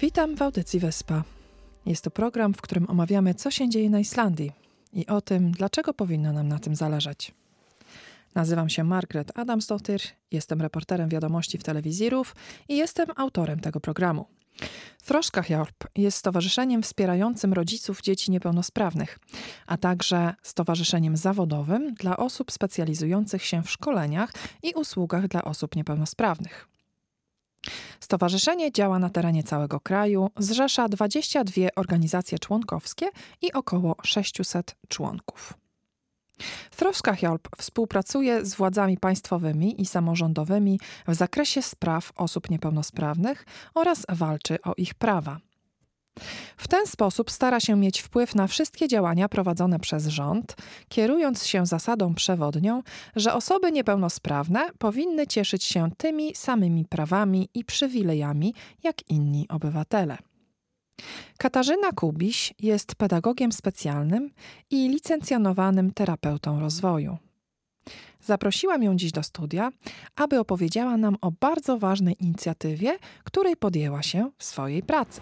Witam w audycji Wyspa. Jest to program, w którym omawiamy, co się dzieje na Islandii i o tym, dlaczego powinno nam na tym zależeć. Nazywam się Margaret Adamsdottir, jestem reporterem wiadomości w telewizji RUF i jestem autorem tego programu. Throskahjálp jest stowarzyszeniem wspierającym rodziców dzieci niepełnosprawnych, a także stowarzyszeniem zawodowym dla osób specjalizujących się w szkoleniach i usługach dla osób niepełnosprawnych. Stowarzyszenie działa na terenie całego kraju, zrzesza 22 organizacje członkowskie i około 600 członków. Throskahjálp współpracuje z władzami państwowymi i samorządowymi w zakresie spraw osób niepełnosprawnych oraz walczy o ich prawa. W ten sposób stara się mieć wpływ na wszystkie działania prowadzone przez rząd, kierując się zasadą przewodnią, że osoby niepełnosprawne powinny cieszyć się tymi samymi prawami i przywilejami jak inni obywatele. Katarzyna Kubiś jest pedagogiem specjalnym i licencjonowanym terapeutą rozwoju. Zaprosiłam ją dziś do studia, aby opowiedziała nam o bardzo ważnej inicjatywie, której podjęła się w swojej pracy.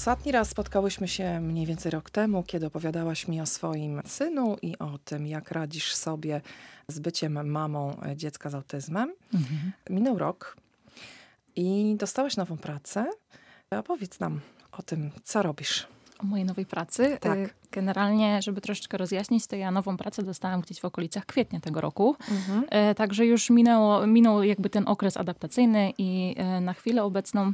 Ostatni raz spotkałyśmy się mniej więcej rok temu, kiedy opowiadałaś mi o swoim synu i o tym, jak radzisz sobie z byciem mamą dziecka z autyzmem. Mhm. Minął rok i dostałaś nową pracę. Opowiedz nam o tym, co robisz. O mojej nowej pracy? Tak. Y, generalnie, żeby troszeczkę rozjaśnić, to ja nową pracę dostałam gdzieś w okolicach kwietnia tego roku. Mhm. Y, także już minęło, minął jakby ten okres adaptacyjny i y, na chwilę obecną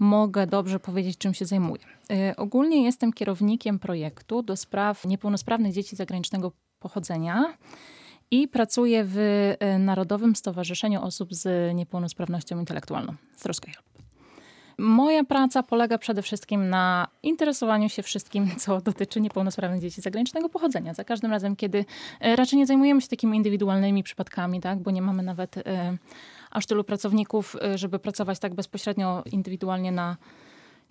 mogę dobrze powiedzieć, czym się zajmuję. Y, ogólnie jestem kierownikiem projektu do spraw niepełnosprawnych dzieci zagranicznego pochodzenia i pracuję w y, Narodowym Stowarzyszeniu Osób z Niepełnosprawnością Intelektualną, Troska Moja praca polega przede wszystkim na interesowaniu się wszystkim, co dotyczy niepełnosprawnych dzieci zagranicznego pochodzenia. Za każdym razem, kiedy y, raczej nie zajmujemy się takimi indywidualnymi przypadkami, tak, bo nie mamy nawet aż tylu pracowników, y, żeby pracować tak bezpośrednio, indywidualnie na,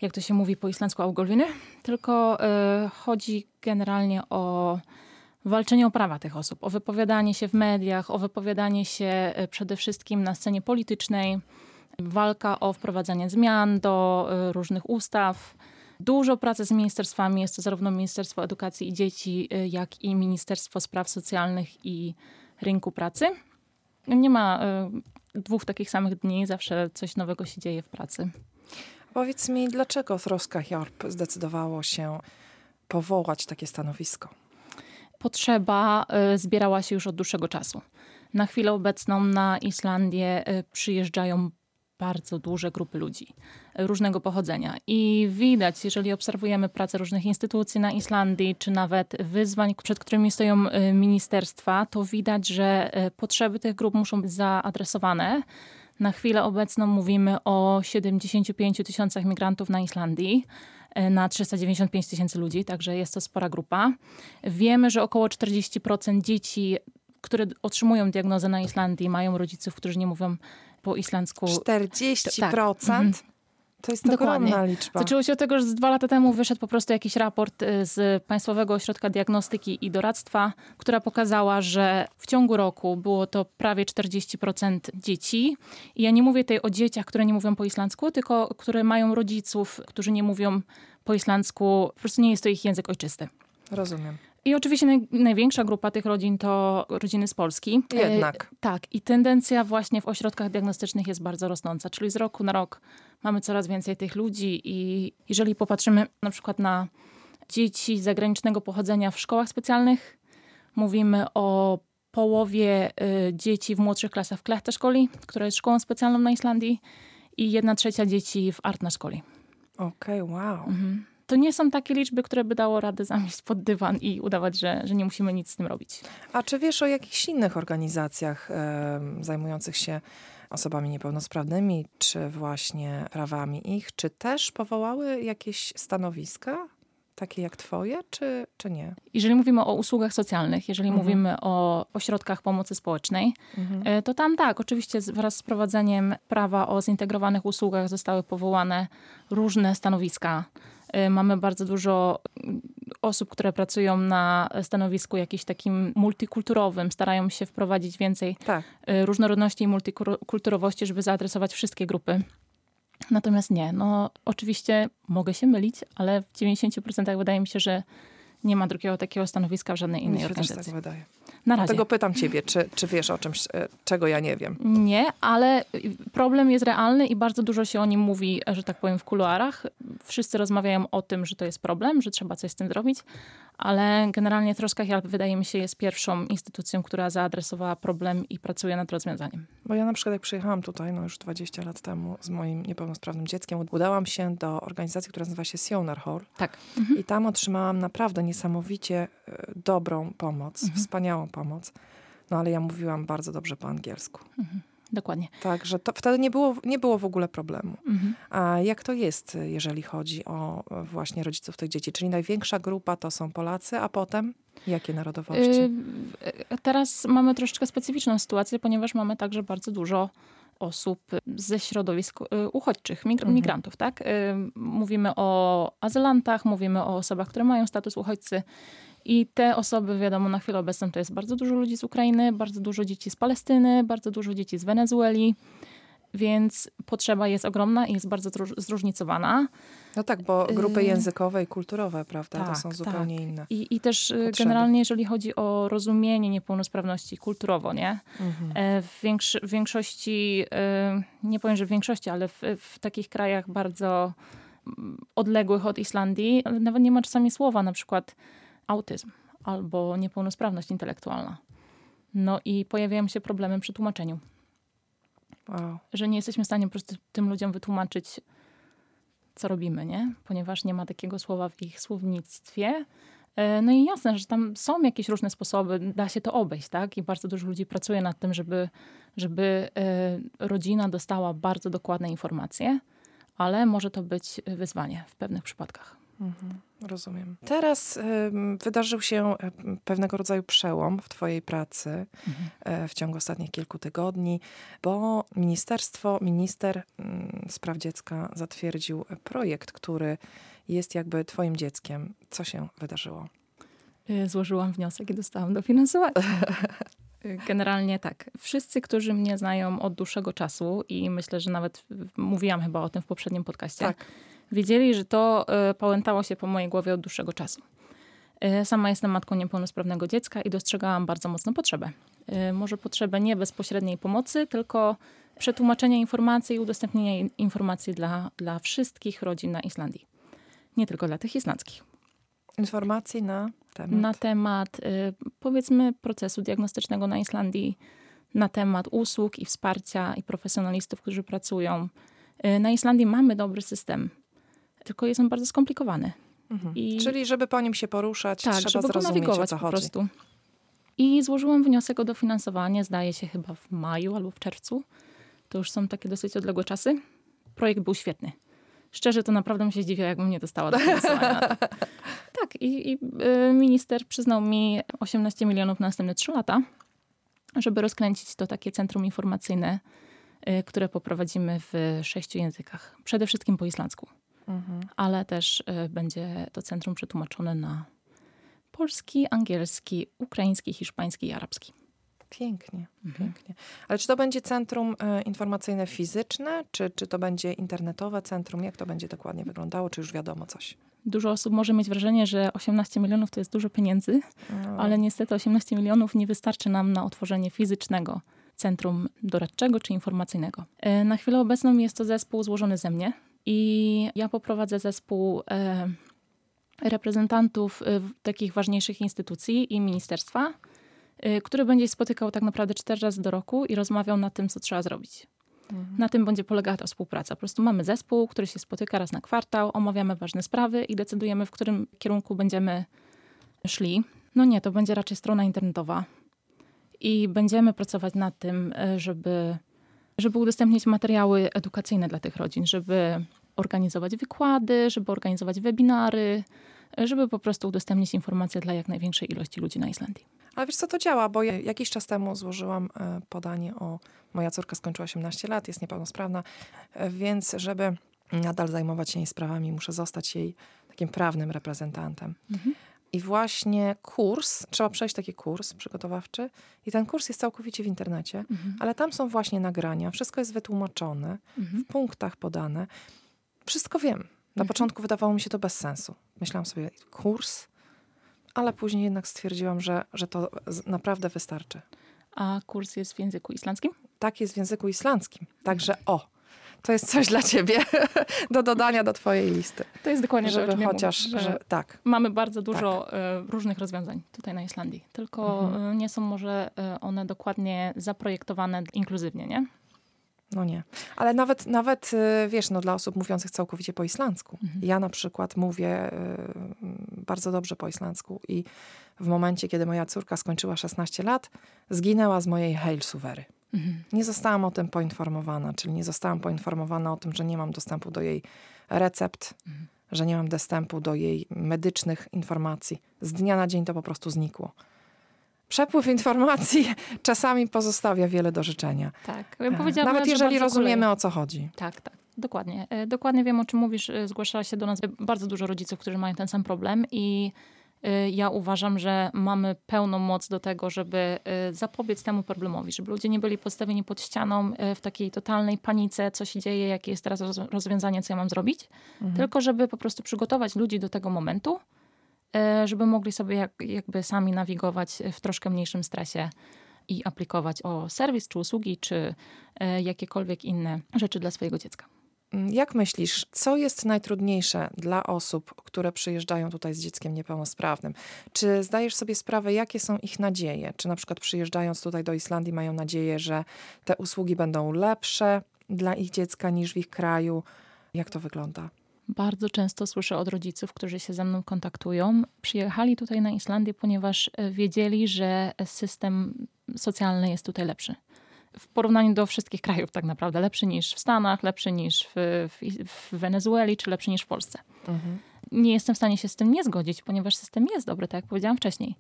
jak to się mówi po islandzku, augolwiny, tylko y, chodzi generalnie o walczenie o prawa tych osób, o wypowiadanie się w mediach, o wypowiadanie się y, przede wszystkim na scenie politycznej, walka o wprowadzanie zmian do różnych ustaw. Dużo pracy z ministerstwami, jest to zarówno Ministerstwo Edukacji i Dzieci, jak i Ministerstwo Spraw Socjalnych i Rynku Pracy. Nie ma dwóch takich samych dni zawsze coś nowego się dzieje w pracy. Powiedz mi, dlaczego Troska Hjorp zdecydowało się powołać takie stanowisko? Potrzeba y, zbierała się już od dłuższego czasu. Na chwilę obecną na Islandię y, przyjeżdżają bardzo duże grupy ludzi różnego pochodzenia. I widać, jeżeli obserwujemy pracę różnych instytucji na Islandii, czy nawet wyzwań, przed którymi stoją y, ministerstwa, to widać, że y, potrzeby tych grup muszą być zaadresowane. Na chwilę obecną mówimy o 75 tysiącach migrantów na Islandii na 395 tysięcy ludzi, także jest to spora grupa. Wiemy, że około 40% dzieci, które otrzymują diagnozę na Islandii, mają rodziców, którzy nie mówią po islandzku. 40%? Tak. Mhm. To jest Dokładnie. ogromna liczba. Zaczęło się od tego, że dwa lata temu wyszedł po prostu jakiś raport y, z Państwowego Ośrodka Diagnostyki i Doradztwa, która pokazała, że w ciągu roku było to prawie 40% dzieci. I ja nie mówię tutaj o dzieciach, które nie mówią po islandzku, tylko które mają rodziców, którzy nie mówią po islandzku. Po prostu nie jest to ich język ojczysty. Rozumiem. I oczywiście naj, największa grupa tych rodzin to rodziny z Polski. Jednak. E, tak. I tendencja właśnie w ośrodkach diagnostycznych jest bardzo rosnąca. Czyli z roku na rok mamy coraz więcej tych ludzi i jeżeli popatrzymy na przykład na dzieci zagranicznego pochodzenia w szkołach specjalnych, mówimy o połowie y, dzieci w młodszych klasach w Klechta Szkoli, która jest szkołą specjalną na Islandii i jedna trzecia dzieci w Artna Szkoli. Okej, okay, wow. Mhm to nie są takie liczby, które by dało radę zamieść pod dywan i udawać, że, że nie musimy nic z tym robić. A czy wiesz o jakichś innych organizacjach e, zajmujących się osobami niepełnosprawnymi, czy właśnie prawami ich? Czy też powołały jakieś stanowiska? takie jak twoje, czy, czy nie? Jeżeli mówimy o usługach socjalnych, jeżeli mhm. mówimy o ośrodkach pomocy społecznej, mhm. E, to tam tak, oczywiście wraz z wprowadzeniem prawa o zintegrowanych usługach zostały powołane różne stanowiska mamy bardzo dużo osób, które pracują na stanowisku jakimś takim multikulturowym, starają się wprowadzić więcej Tak. y, różnorodności i multikulturowości, żeby zaadresować wszystkie grupy. Natomiast nie, no oczywiście mogę się mylić, ale w 90% wydaje mi się, że nie ma drugiego takiego stanowiska w żadnej innej Mi się też tak organizacji. wydaje. Na razie. Dlatego pytam ciebie, czy, czy wiesz o czymś, e, czego ja nie wiem. Nie, ale problem jest realny i bardzo dużo się o nim mówi, że tak powiem, w kuluarach. Wszyscy rozmawiają o tym, że to jest problem, że trzeba coś z tym zrobić, ale generalnie Troska Help wydaje mi się jest pierwszą instytucją, która zaadresowała problem i pracuje nad rozwiązaniem. Bo ja na przykład jak przyjechałam tutaj, no już 20 lat temu z moim niepełnosprawnym dzieckiem, udałam się do organizacji, która nazywa się Sionar Hall Tak. i tam otrzymałam naprawdę niesamowicie dobrą pomoc, Mhm. wspaniałą pomoc. No ale ja mówiłam bardzo dobrze po angielsku. Dokładnie. Tak, że to wtedy nie było, nie było w ogóle problemu. Mhm. A jak to jest, jeżeli chodzi o e, właśnie rodziców tych dzieci? Czyli największa grupa to są Polacy, a potem jakie narodowości? Y, y, Teraz mamy troszeczkę specyficzną sytuację, ponieważ mamy także bardzo dużo osób ze środowisk uchodźczych, Mhm. migrantów, tak? Y, Mówimy o azylantach, mówimy o osobach, które mają status uchodźcy. I te osoby, wiadomo, na chwilę obecną to jest bardzo dużo ludzi z Ukrainy, bardzo dużo dzieci z Palestyny, bardzo dużo dzieci z Wenezueli, więc potrzeba jest ogromna i jest bardzo zróż- zróżnicowana. No tak, bo grupy y, językowe i kulturowe, prawda, to tak, są tak. zupełnie inne. I, I też y, Potrzeby. generalnie, jeżeli chodzi o rozumienie niepełnosprawności kulturowo, nie? Mhm. E, W, większości, e, nie powiem, że w większości, ale w, w takich krajach bardzo mm, odległych od Islandii, nawet nie ma czasami słowa, na przykład autyzm albo niepełnosprawność intelektualna. No i pojawiają się problemy przy tłumaczeniu, Wow. że nie jesteśmy w stanie po prostu tym ludziom wytłumaczyć, co robimy, nie? Ponieważ nie ma takiego słowa w ich słownictwie. E, No i jasne, że tam są jakieś różne sposoby, da się to obejść, tak? I bardzo dużo ludzi pracuje nad tym, żeby, żeby e, rodzina dostała bardzo dokładne informacje, ale może to być wyzwanie w pewnych przypadkach. Mhm, rozumiem. Teraz wydarzył się ym, pewnego rodzaju przełom w Twojej pracy e, w ciągu ostatnich kilku tygodni, bo ministerstwo, minister ym, spraw dziecka zatwierdził projekt, który jest jakby Twoim dzieckiem. Co się wydarzyło? Y, Złożyłam wniosek i dostałam dofinansowanie. Generalnie tak. Wszyscy, którzy mnie znają od dłuższego czasu i myślę, że nawet mówiłam chyba o tym w poprzednim podcaście, Tak. Wiedzieli, że to y, pałętało się po mojej głowie od dłuższego czasu. Y, Sama jestem matką niepełnosprawnego dziecka i dostrzegałam bardzo mocno potrzebę. Y, Może potrzebę nie bezpośredniej pomocy, tylko przetłumaczenia informacji i udostępnienia in- informacji dla, dla wszystkich rodzin na Islandii. Nie tylko dla tych islandzkich Informacji na temat. na temat, powiedzmy, procesu diagnostycznego na Islandii, na temat usług i wsparcia i profesjonalistów, którzy pracują. Na Islandii mamy dobry system, tylko jest on bardzo skomplikowany. Mhm. i- Czyli żeby po nim się poruszać, Tak, trzeba żeby go zrozumieć, o nawigować co po chodzi. prostu. I złożyłam wniosek o dofinansowanie, zdaje się chyba w maju albo w czerwcu. To już są takie dosyć odległe czasy. Projekt był świetny. Szczerze, to naprawdę bym się zdziwiła, jakbym nie dostała dofinansowania. tak, i, i y, minister przyznał mi 18 milionów na następne 3 lata, żeby rozkręcić to takie centrum informacyjne, y, które poprowadzimy w sześciu językach. Przede wszystkim po islandzku Mhm. ale też y, będzie to centrum przetłumaczone na polski, angielski, ukraiński, hiszpański i arabski. Pięknie, Mhm. pięknie. Ale czy to będzie centrum e, informacyjne fizyczne, czy, czy to będzie internetowe centrum? Jak to będzie dokładnie wyglądało? Czy już wiadomo coś? Dużo osób może mieć wrażenie, że 18 milionów to jest dużo pieniędzy, No, ale niestety 18 milionów nie wystarczy nam na otworzenie fizycznego centrum doradczego czy informacyjnego. E, Na chwilę obecną jest to zespół złożony ze mnie i ja poprowadzę zespół e, reprezentantów e, takich ważniejszych instytucji i ministerstwa, e, który będzie spotykał tak naprawdę cztery razy do roku i rozmawiał nad tym, co trzeba zrobić. Mhm. Na tym będzie polegała ta współpraca. Po prostu mamy zespół, który się spotyka raz na kwartał, omawiamy ważne sprawy i decydujemy, w którym kierunku będziemy szli. No nie, to będzie raczej strona internetowa. I będziemy pracować nad tym, żeby, żeby udostępnić materiały edukacyjne dla tych rodzin, żeby organizować wykłady, żeby organizować webinary, żeby po prostu udostępnić informacje dla jak największej ilości ludzi na Islandii. Ale wiesz co, to działa, bo ja jakiś czas temu złożyłam e, podanie o... Moja córka skończyła 18 lat, jest niepełnosprawna, e, więc żeby nadal zajmować się jej sprawami, muszę zostać jej takim prawnym reprezentantem. Mhm. I właśnie kurs, trzeba przejść taki kurs przygotowawczy, i ten kurs jest całkowicie w internecie, Mhm. ale tam są właśnie nagrania, wszystko jest wytłumaczone, Mhm. w punktach podane. Wszystko wiem. Na Mhm. początku wydawało mi się to bez sensu. Myślałam sobie, kurs, ale później jednak stwierdziłam, że, że to naprawdę wystarczy. A kurs jest w języku islandzkim? Tak jest w języku islandzkim. Także o, to jest coś dla ciebie do dodania do twojej listy. To jest dokładnie to, Żeby ja chociaż, mówię, że że tak. Mamy bardzo dużo e, różnych rozwiązań tutaj na Islandii, tylko Mhm. e, nie są może e, one dokładnie zaprojektowane inkluzywnie, nie? No nie. Ale nawet, nawet wiesz, no dla osób mówiących całkowicie po islandzku. Mhm. Ja na przykład mówię bardzo dobrze po islandzku i w momencie, kiedy moja córka skończyła 16 lat, zginęła z mojej Heilsuwery. Mhm. Nie zostałam o tym poinformowana, czyli nie zostałam poinformowana o tym, że nie mam dostępu do jej recept, Mhm. że nie mam dostępu do jej medycznych informacji. Z dnia na dzień to po prostu znikło. Przepływ informacji czasami pozostawia wiele do życzenia. Tak. Ja powiedziałabym, Nawet że jeżeli rozumiemy, o co chodzi. Tak, tak. Dokładnie. E, Dokładnie wiem, o czym mówisz. E, Zgłasza się do nas bardzo dużo rodziców, którzy mają ten sam problem i e, ja uważam, że mamy pełną moc do tego, żeby e, zapobiec temu problemowi, żeby ludzie nie byli postawieni pod ścianą e, w takiej totalnej panice, co się dzieje, jakie jest teraz roz- rozwiązanie, co ja mam zrobić, Mhm. tylko żeby po prostu przygotować ludzi do tego momentu, żeby mogli sobie jak, jakby sami nawigować w troszkę mniejszym stresie i aplikować o serwis, czy usługi, czy jakiekolwiek inne rzeczy dla swojego dziecka. Mm, Jak myślisz, co jest najtrudniejsze dla osób, które przyjeżdżają tutaj z dzieckiem niepełnosprawnym? Czy zdajesz sobie sprawę, jakie są ich nadzieje? Czy na przykład przyjeżdżając tutaj do Islandii mają nadzieję, że te usługi będą lepsze dla ich dziecka niż w ich kraju? Jak to wygląda? Bardzo często słyszę od rodziców, którzy się ze mną kontaktują. Przyjechali tutaj na Islandię, ponieważ e, wiedzieli, że system socjalny jest tutaj lepszy. W porównaniu do wszystkich krajów, tak naprawdę. Lepszy niż w Stanach, lepszy niż w, w, w Wenezueli, czy lepszy niż w Polsce. Nie jestem w stanie się z tym nie zgodzić, ponieważ system jest dobry, tak jak powiedziałam wcześniej.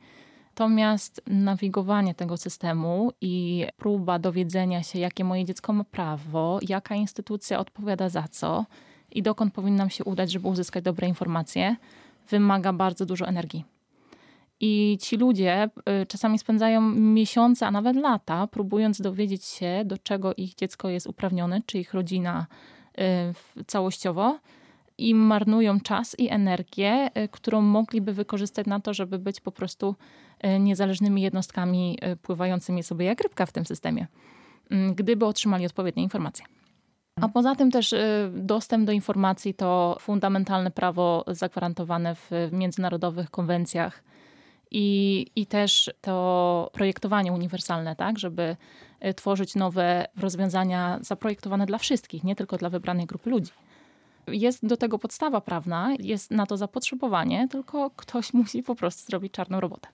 Natomiast nawigowanie tego systemu i próba dowiedzenia się, jakie moje dziecko ma prawo, jaka instytucja odpowiada za co i dokąd powinnam się udać, żeby uzyskać dobre informacje, wymaga bardzo dużo energii. I ci ludzie y, czasami spędzają miesiące, a nawet lata, próbując dowiedzieć się, do czego ich dziecko jest uprawnione, czy ich rodzina y, całościowo, i marnują czas i energię, y, którą mogliby wykorzystać na to, żeby być po prostu niezależnymi jednostkami pływającymi sobie jak rybka w tym systemie, mm, gdyby otrzymali odpowiednie informacje. A poza tym też dostęp do informacji to fundamentalne prawo zagwarantowane w międzynarodowych konwencjach i, i też to projektowanie uniwersalne, tak, żeby y, tworzyć nowe rozwiązania zaprojektowane dla wszystkich, nie tylko dla wybranej grupy ludzi. Jest do tego podstawa prawna, jest na to zapotrzebowanie, tylko ktoś musi po prostu zrobić czarną robotę.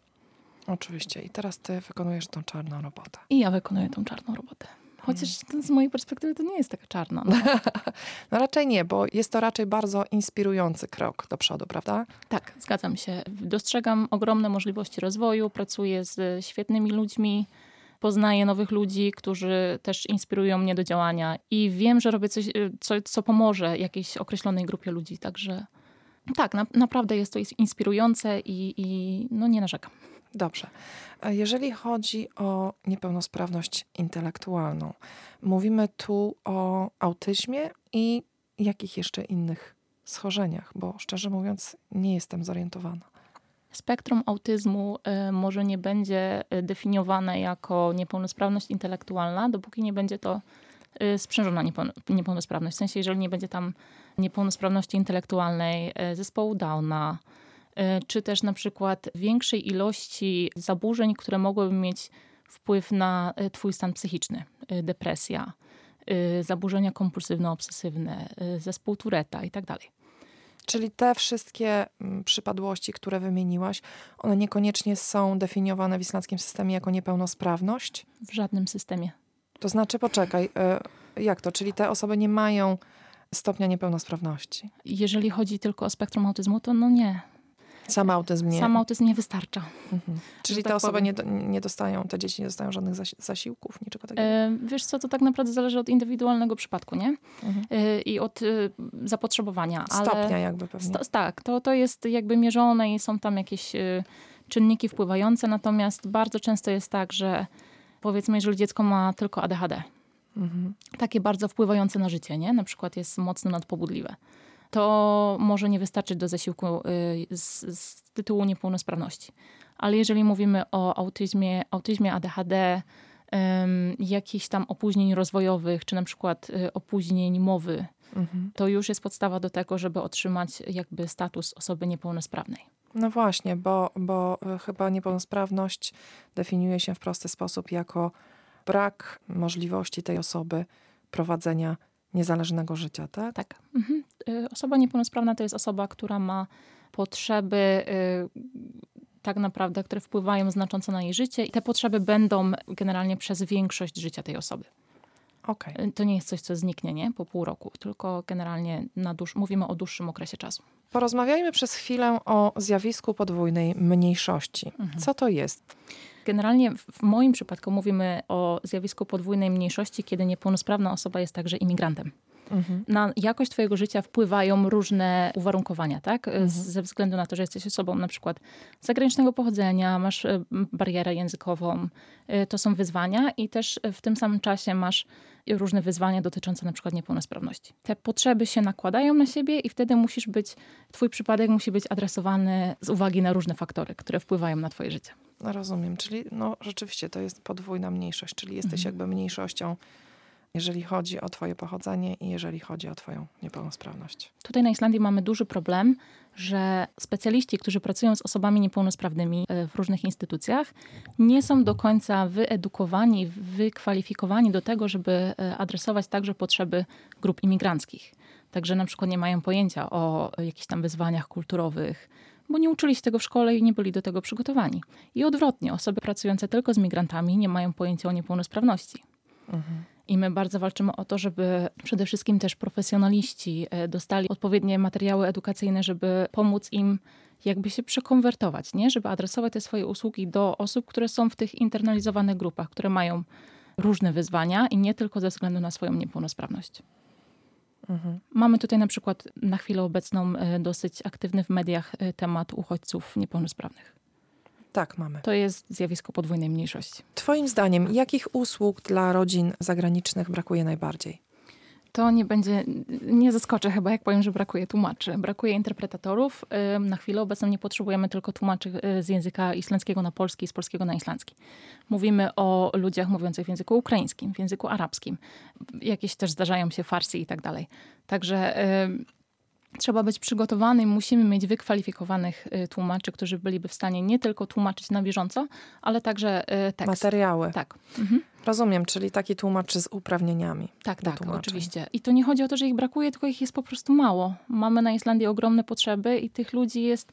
Oczywiście. I teraz ty wykonujesz tą czarną robotę. I ja wykonuję tą czarną robotę. Chociaż to z mojej perspektywy to nie jest taka czarna. No. No raczej nie, bo jest to raczej bardzo inspirujący krok do przodu, prawda? Tak, zgadzam się. Dostrzegam ogromne możliwości rozwoju, pracuję z świetnymi ludźmi, poznaję nowych ludzi, którzy też inspirują mnie do działania i wiem, że robię coś, co, co pomoże jakiejś określonej grupie ludzi. Także tak, na, naprawdę jest to inspirujące i, i no nie narzekam. Dobrze. E, Jeżeli chodzi o niepełnosprawność intelektualną, mówimy tu o autyzmie i jakich jeszcze innych schorzeniach, bo szczerze mówiąc nie jestem zorientowana. Spektrum autyzmu y, może nie będzie y, definiowane jako niepełnosprawność intelektualna, dopóki nie będzie to sprzężona niepeł- niepełnosprawność. W sensie, jeżeli nie będzie tam niepełnosprawności intelektualnej, zespołu Downa, czy też na przykład większej ilości zaburzeń, które mogłyby mieć wpływ na y, twój stan psychiczny. Y, Depresja, zaburzenia kompulsywno-obsesywne, zespół Tureta i tak dalej. Czyli te wszystkie mm, przypadłości, które wymieniłaś, one niekoniecznie są definiowane w islandzkim systemie jako niepełnosprawność? W żadnym systemie. To znaczy, poczekaj, e, jak to? Czyli te osoby nie mają stopnia niepełnosprawności? Jeżeli chodzi tylko o spektrum autyzmu, to no nie. Sam autyzm nie. Sam autyzm nie wystarcza. Mhm. Czyli tak te osoby powiem. nie, nie dostają, te dzieci nie dostają żadnych zasi- zasiłków, niczego takiego. E, wiesz co, to tak naprawdę zależy od indywidualnego przypadku, nie? Mhm. E, I od e, zapotrzebowania. Ale Stopnia jakby pewnie. Sto, tak, to, to jest jakby mierzone i są tam jakieś e, czynniki wpływające, natomiast bardzo często jest tak, że powiedzmy, jeżeli dziecko ma tylko ADHD, Mhm. takie bardzo wpływające na życie, nie? Na przykład jest mocno nadpobudliwe. To może nie wystarczyć do zasiłku y, z, z tytułu niepełnosprawności. Ale jeżeli mówimy o autyzmie, autyzmie ADHD, ym, jakichś tam opóźnień rozwojowych, czy na przykład y, opóźnień mowy, Mhm. to już jest podstawa do tego, żeby otrzymać jakby status osoby niepełnosprawnej. No właśnie, bo, bo e, chyba niepełnosprawność definiuje się w prosty sposób jako brak możliwości tej osoby prowadzenia niezależnego życia, tak? Tak. Mhm. Y, Osoba niepełnosprawna to jest osoba, która ma potrzeby y, tak naprawdę, które wpływają znacząco na jej życie i te potrzeby będą generalnie przez większość życia tej osoby. Okej. Y, To nie jest coś, co zniknie nie? po pół roku, tylko generalnie na dłuż, mówimy o dłuższym okresie czasu. Porozmawiajmy przez chwilę o zjawisku podwójnej mniejszości. Mhm. Co to jest? Generalnie w- moim przypadku mówimy o zjawisku podwójnej mniejszości, kiedy niepełnosprawna osoba jest także imigrantem. Mhm. na jakość twojego życia wpływają różne uwarunkowania, tak? Mhm. Z, ze względu na to, że jesteś osobą na przykład zagranicznego pochodzenia, masz e, barierę językową, e, to są wyzwania i też e, w tym samym czasie masz różne wyzwania dotyczące na przykład niepełnosprawności. Te potrzeby się nakładają na siebie i wtedy musisz być, twój przypadek musi być adresowany z uwagi na różne faktory, które wpływają na twoje życie. Rozumiem, czyli no rzeczywiście to jest podwójna mniejszość, czyli jesteś Mhm. jakby mniejszością, jeżeli chodzi o twoje pochodzenie i jeżeli chodzi o twoją niepełnosprawność. Tutaj na Islandii mamy duży problem, że specjaliści, którzy pracują z osobami niepełnosprawnymi e, w różnych instytucjach, nie są do końca wyedukowani, wykwalifikowani do tego, żeby e, adresować także potrzeby grup imigranckich. Także na przykład nie mają pojęcia o jakichś tam wyzwaniach kulturowych, bo nie uczyli się tego w szkole i nie byli do tego przygotowani. I odwrotnie, osoby pracujące tylko z migrantami nie mają pojęcia o niepełnosprawności. Mhm. I my bardzo walczymy o to, żeby przede wszystkim też profesjonaliści e, dostali odpowiednie materiały edukacyjne, żeby pomóc im jakby się przekonwertować, nie? żeby adresować te swoje usługi do osób, które są w tych internalizowanych grupach, które mają różne wyzwania i nie tylko ze względu na swoją niepełnosprawność. Mhm. Mamy tutaj na przykład na chwilę obecną e, dosyć aktywny w mediach e, temat uchodźców niepełnosprawnych. Tak, mamy. To jest zjawisko podwójnej mniejszości. Twoim zdaniem, jakich usług dla rodzin zagranicznych brakuje najbardziej? To nie będzie, nie zaskoczę chyba, jak powiem, że brakuje tłumaczy. Brakuje interpretatorów. Na chwilę obecną nie potrzebujemy tylko tłumaczy y, z języka islandzkiego na polski, z polskiego na islandzki. Mówimy o ludziach mówiących w języku ukraińskim, w języku arabskim. Jakieś też zdarzają się farsi i tak dalej. Także trzeba być przygotowanym, musimy mieć wykwalifikowanych y, tłumaczy, którzy byliby w stanie nie tylko tłumaczyć na bieżąco, ale także y, tekst. Materiały. Tak. Mhm. Rozumiem, czyli taki tłumacz z uprawnieniami. Tak, tak, tłumaczeń. oczywiście. I to nie chodzi o to, że ich brakuje, tylko ich jest po prostu mało. Mamy na Islandii ogromne potrzeby i tych ludzi jest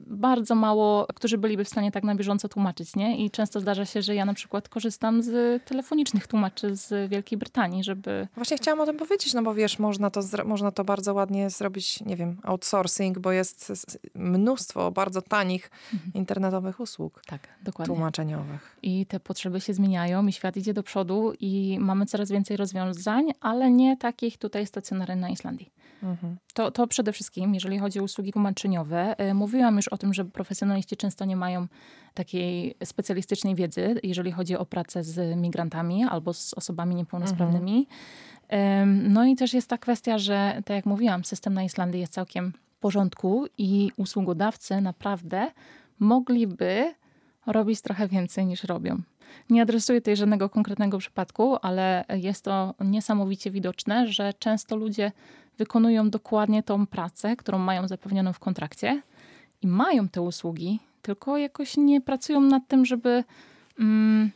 bardzo mało, którzy byliby w stanie tak na bieżąco tłumaczyć, nie? I często zdarza się, że ja na przykład korzystam z telefonicznych tłumaczy z Wielkiej Brytanii, żeby... Właśnie chciałam o tym powiedzieć, no bo wiesz, można to, można to bardzo ładnie zrobić, nie wiem, outsourcing, bo jest mnóstwo bardzo tanich Mhm. internetowych usług Tak, dokładnie. tłumaczeniowych. I te potrzeby się zmieniają i świat idzie do przodu i mamy coraz więcej rozwiązań, ale nie takich tutaj stacjonarnych na Islandii. Mhm. To, to przede wszystkim, jeżeli chodzi o usługi tłumaczeniowe. E, Mówiłam już o tym, że profesjonaliści często nie mają takiej specjalistycznej wiedzy, jeżeli chodzi o pracę z migrantami albo z osobami niepełnosprawnymi. Em, No i też jest ta kwestia, że tak jak mówiłam, system na Islandii jest całkiem w porządku i usługodawcy naprawdę mogliby robić trochę więcej niż robią. Nie adresuję tutaj żadnego konkretnego przypadku, ale jest to niesamowicie widoczne, że często ludzie wykonują dokładnie tą pracę, którą mają zapewnioną w kontrakcie i mają te usługi, tylko jakoś nie pracują nad tym, żeby mm,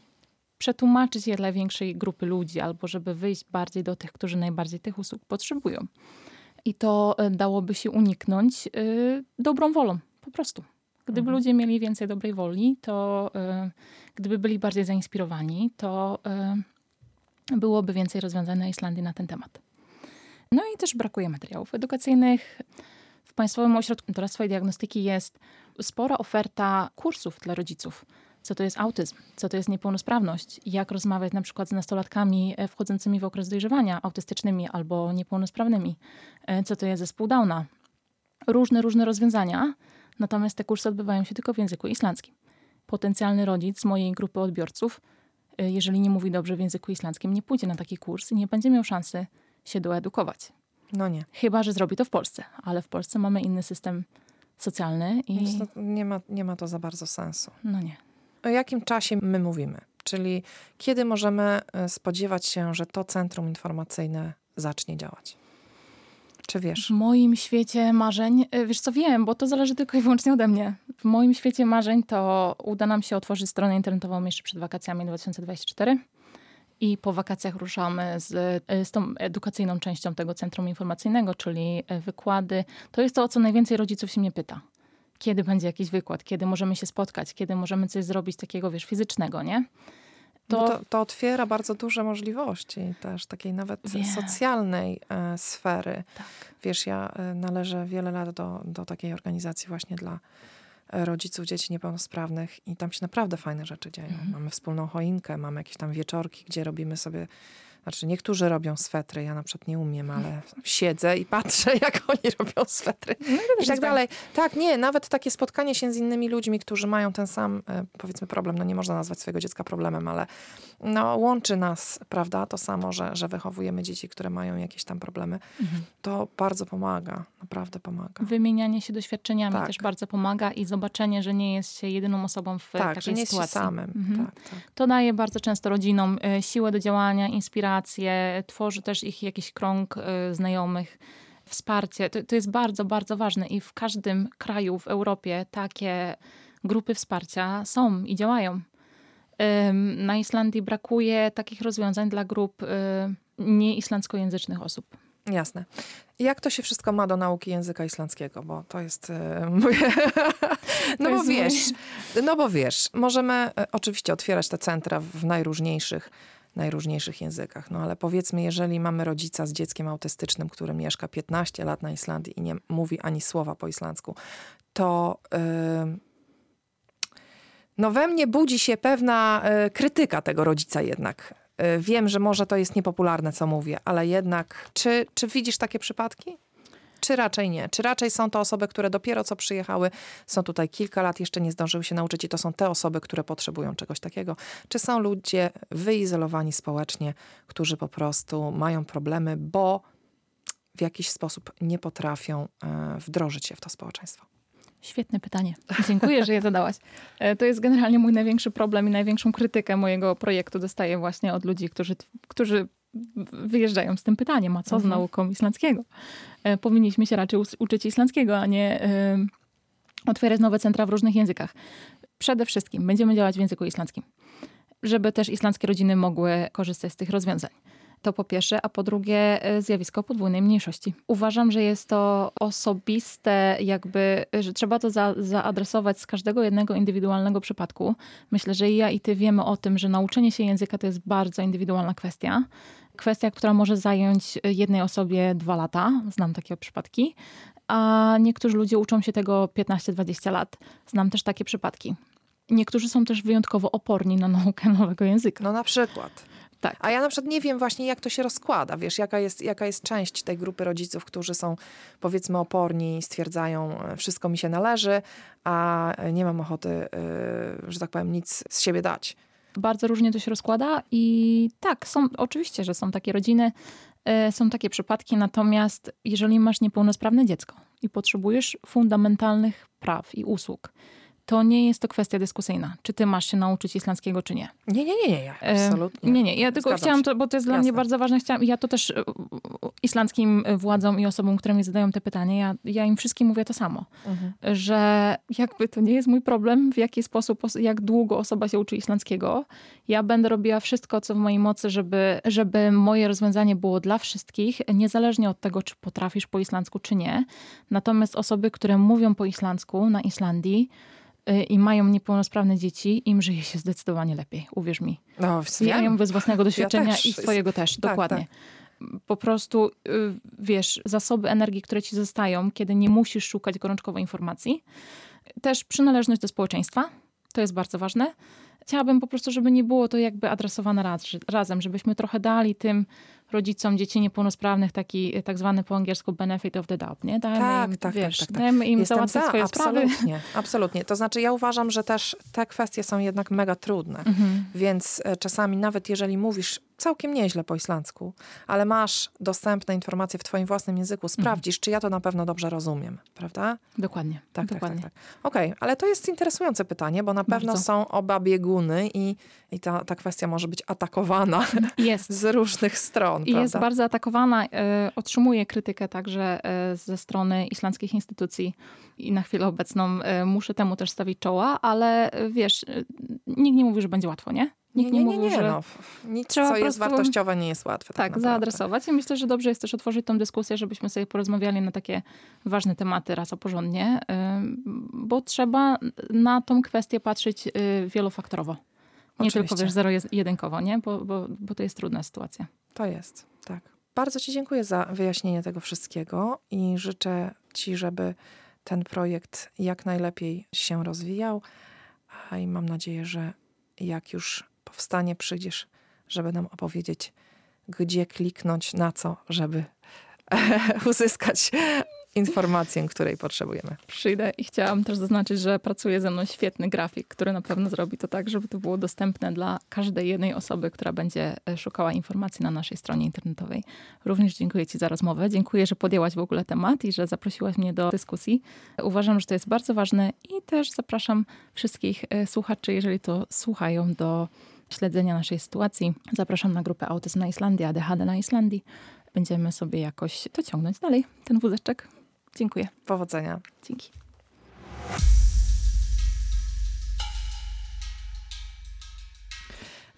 przetłumaczyć je dla większej grupy ludzi albo żeby wyjść bardziej do tych, którzy najbardziej tych usług potrzebują. I to e, dałoby się uniknąć y, dobrą wolą, po prostu. Gdyby Mhm. ludzie mieli więcej dobrej woli, to y, gdyby byli bardziej zainspirowani, to y, byłoby więcej rozwiązań na Islandii na ten temat. No i też brakuje materiałów edukacyjnych. W Państwowym Ośrodku Doradztwa i Diagnostyki jest spora oferta kursów dla rodziców. Co to jest autyzm, co to jest niepełnosprawność, jak rozmawiać na przykład z nastolatkami e, wchodzącymi w okres dojrzewania autystycznymi albo niepełnosprawnymi, co to jest zespół Downa. Różne, różne rozwiązania, natomiast te kursy odbywają się tylko w języku islandzkim. Potencjalny rodzic z mojej grupy odbiorców, e, jeżeli nie mówi dobrze w języku islandzkim, nie pójdzie na taki kurs i nie będzie miał szansy się doedukować. No nie. Chyba, że zrobi to w Polsce, ale w Polsce mamy inny system socjalny i... nie, ma, nie ma to za bardzo sensu. No nie. O jakim czasie my mówimy? Czyli kiedy możemy e, spodziewać się, że to centrum informacyjne zacznie działać? Czy wiesz? W moim świecie marzeń, e, wiesz co wiem, bo to zależy tylko i wyłącznie ode mnie. W moim świecie marzeń to uda nam się otworzyć stronę internetową jeszcze przed wakacjami 2024 i po wakacjach ruszamy z, e, z tą edukacyjną częścią tego centrum informacyjnego, czyli e, wykłady. To jest to, o co najwięcej rodziców się mnie pyta. Kiedy będzie jakiś wykład, kiedy możemy się spotkać, kiedy możemy coś zrobić takiego, wiesz, fizycznego, nie? To, to, to, otwiera bardzo duże możliwości też takiej nawet socjalnej e, sfery. Tak. Wiesz, ja e, należę wiele lat do, do takiej organizacji właśnie dla rodziców dzieci niepełnosprawnych i tam się naprawdę fajne rzeczy dzieją. Mhm. Mamy wspólną choinkę, mamy jakieś tam wieczorki, gdzie robimy sobie znaczy, niektórzy robią swetry, ja na przykład nie umiem, ale siedzę i patrzę, jak oni robią swetry no, i tak dalej. Tak, nie, nawet takie spotkanie się z innymi ludźmi, którzy mają ten sam, e, powiedzmy, problem, no nie można nazwać swojego dziecka problemem, ale no, łączy nas, prawda, to samo, że, że wychowujemy dzieci, które mają jakieś tam problemy. Mhm. To bardzo pomaga, naprawdę pomaga. Wymienianie się doświadczeniami tak. też bardzo pomaga i zobaczenie, że nie jest się jedyną osobą w tak, takiej że nie sytuacji. Jest samym. Mhm. Tak, tak. To daje bardzo często rodzinom e, siłę do działania, inspirację, relacje, tworzy też ich jakiś krąg y, znajomych, wsparcie. To, to jest bardzo, bardzo ważne i w każdym kraju w Europie takie grupy wsparcia są i działają. Na Islandii brakuje takich rozwiązań dla grup y, nieislandzkojęzycznych osób. Jasne. Jak to się wszystko ma do nauki języka islandzkiego? Bo to jest moje... no bo wiesz, no bo wiesz, możemy oczywiście otwierać te centra w najróżniejszych najróżniejszych językach. No ale powiedzmy, jeżeli mamy rodzica z dzieckiem autystycznym, który mieszka 15 lat na Islandii i nie mówi ani słowa po islandzku, to yy, no we mnie budzi się pewna yy, krytyka tego rodzica jednak. Yy, wiem, że może to jest niepopularne, co mówię, ale jednak, czy, czy widzisz takie przypadki? Czy raczej nie? Czy raczej są to osoby, które dopiero co przyjechały, są tutaj kilka lat, jeszcze nie zdążyły się nauczyć i to są te osoby, które potrzebują czegoś takiego? Czy są ludzie wyizolowani społecznie, którzy po prostu mają problemy, bo w jakiś sposób nie potrafią e, wdrożyć się w to społeczeństwo? Świetne pytanie. Dziękuję, że je zadałaś. E, to jest generalnie mój największy problem i największą krytykę mojego projektu dostaję właśnie od ludzi, którzy, którzy wyjeżdżają z tym pytaniem, a co z mhm. nauką islandzkiego? E, powinniśmy się raczej uczyć islandzkiego, a nie e, otwierać nowe centra w różnych językach. Przede wszystkim będziemy działać w języku islandzkim, żeby też islandzkie rodziny mogły korzystać z tych rozwiązań. To po pierwsze, a po drugie e, zjawisko podwójnej mniejszości. Uważam, że jest to osobiste, jakby, że trzeba to za, zaadresować z każdego jednego indywidualnego przypadku. Myślę, że ja i ty wiemy o tym, że nauczenie się języka to jest bardzo indywidualna kwestia. Kwestia, która może zająć jednej osobie dwa lata. Znam takie przypadki. A niektórzy ludzie uczą się tego 15-20 lat. Znam też takie przypadki. Niektórzy są też wyjątkowo oporni na naukę nowego języka. No na przykład. Tak. A ja na przykład nie wiem właśnie, jak to się rozkłada. Wiesz, jaka jest, jaka jest część tej grupy rodziców, którzy są powiedzmy oporni, stwierdzają, e, wszystko mi się należy, a nie mam ochoty, yy, że tak powiem, nic z siebie dać. Bardzo różnie to się rozkłada i tak, są, oczywiście, że są takie rodziny, yy, są takie przypadki, natomiast jeżeli masz niepełnosprawne dziecko i potrzebujesz fundamentalnych praw i usług, to nie jest to kwestia dyskusyjna, czy ty masz się nauczyć islandzkiego, czy nie. Nie, nie, nie, nie, absolutnie. Nie, nie, ja tylko Zgadzam chciałam to, bo to jest dla mnie bardzo ważne, chciałam, ja to też e, islandzkim władzom i osobom, które mi zadają te pytania, ja, ja im wszystkim mówię to samo, mhm. że jakby to nie jest mój problem, w jaki sposób, jak długo osoba się uczy islandzkiego. Ja będę robiła wszystko, co w mojej mocy, żeby, żeby moje rozwiązanie było dla wszystkich, niezależnie od tego, czy potrafisz po islandzku, czy nie. Natomiast osoby, które mówią po islandzku na Islandii, i mają niepełnosprawne dzieci, im żyje się zdecydowanie lepiej, uwierz mi. No, ja ją z własnego doświadczenia ja i swojego też, tak, dokładnie. po prostu, y, wiesz, zasoby energii, które ci zostają, kiedy nie musisz szukać gorączkowo informacji. Też przynależność do społeczeństwa, to jest bardzo ważne. Chciałabym po prostu, żeby nie było to jakby adresowane raz, razem, żebyśmy trochę dali tym rodzicom dzieci niepełnosprawnych taki tak zwany po angielsku benefit of the doubt, nie? Dajemy tak, im, tak, wiesz, tak, tak, Dajemy im Jestem załatwić za, swoje absolutnie, sprawy. Absolutnie. To znaczy ja uważam, że też te kwestie są jednak mega trudne. Mhm. Więc e, czasami nawet jeżeli mówisz całkiem nieźle po islandzku, ale masz dostępne informacje w twoim własnym języku, mhm. sprawdzisz, mhm. czy ja to na pewno dobrze rozumiem, prawda? Dokładnie. Tak, dokładnie. tak, tak. tak. Okej, okay, ale to jest interesujące pytanie, bo na pewno Bardzo. są oba bieguny i, i ta, ta kwestia może być atakowana jest. z różnych stron. I jest bardzo atakowana, e, otrzymuje krytykę także e, ze strony islandzkich instytucji i na chwilę obecną e, muszę temu też stawić czoła, ale wiesz, nikt nie mówi, że będzie łatwo, nie? Nikt nie, nie, nie, nie, nie. No. Nic, Trzeba co jest wartościowe, nie jest łatwe. Tak, tak zaadresować. I myślę, że dobrze jest też otworzyć tą dyskusję, żebyśmy sobie porozmawiali na takie ważne tematy raz a porządnie, bo trzeba na tą kwestię patrzeć wielofaktorowo. Nie Oczywiście. tylko, wiesz, zero-jedynkowo, nie? Bo, bo, bo to jest trudna sytuacja. To jest, tak. Bardzo Ci dziękuję za wyjaśnienie tego wszystkiego i życzę Ci, żeby ten projekt jak najlepiej się rozwijał. I mam nadzieję, że jak już powstanie, przyjdziesz, żeby nam opowiedzieć, gdzie kliknąć, na co, żeby uzyskać informację, której potrzebujemy. Przyjdę i chciałam też zaznaczyć, że pracuje ze mną świetny grafik, który na pewno zrobi to tak, żeby to było dostępne dla każdej jednej osoby, która będzie e, szukała informacji na naszej stronie internetowej. Również dziękuję Ci za rozmowę. Dziękuję, że podjęłaś w ogóle temat i że zaprosiłaś mnie do dyskusji. Uważam, że to jest bardzo ważne i też zapraszam wszystkich e, słuchaczy, jeżeli to słuchają, do śledzenia naszej sytuacji. Zapraszam na grupę Autyzm na Islandii, ADHD na Islandii. Będziemy sobie jakoś to ciągnąć dalej, ten wózeczek. Dziękuję. Powodzenia. Dzięki.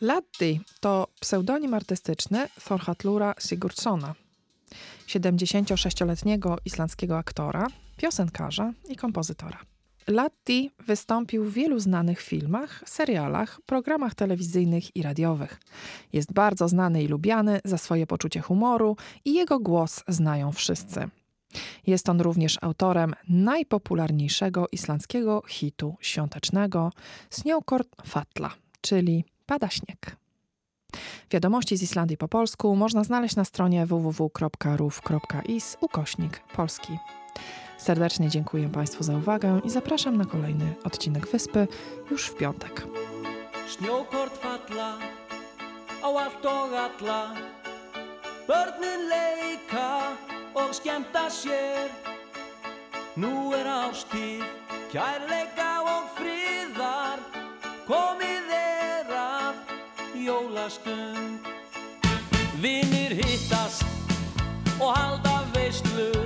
Laddi to pseudonim artystyczny Thorhatlura Sigurdsona, 76-letniego islandzkiego aktora, piosenkarza i kompozytora. Latti wystąpił w wielu znanych filmach, serialach, programach telewizyjnych i radiowych. Jest bardzo znany i lubiany za swoje poczucie humoru i jego głos znają wszyscy. Jest on również autorem najpopularniejszego islandzkiego hitu świątecznego Snjókort Fatla, czyli Pada śnieg. Wiadomości z Islandii po polsku można znaleźć na stronie www.ruf.is ukośnik polski. Serdecznie dziękuję Państwu za uwagę i zapraszam na kolejny odcinek Wyspy już w piątek. Börnin leika og skemta sér Nú er ástíð, kærleika og Komið er jólastund Vinnir hittast og halda veistlu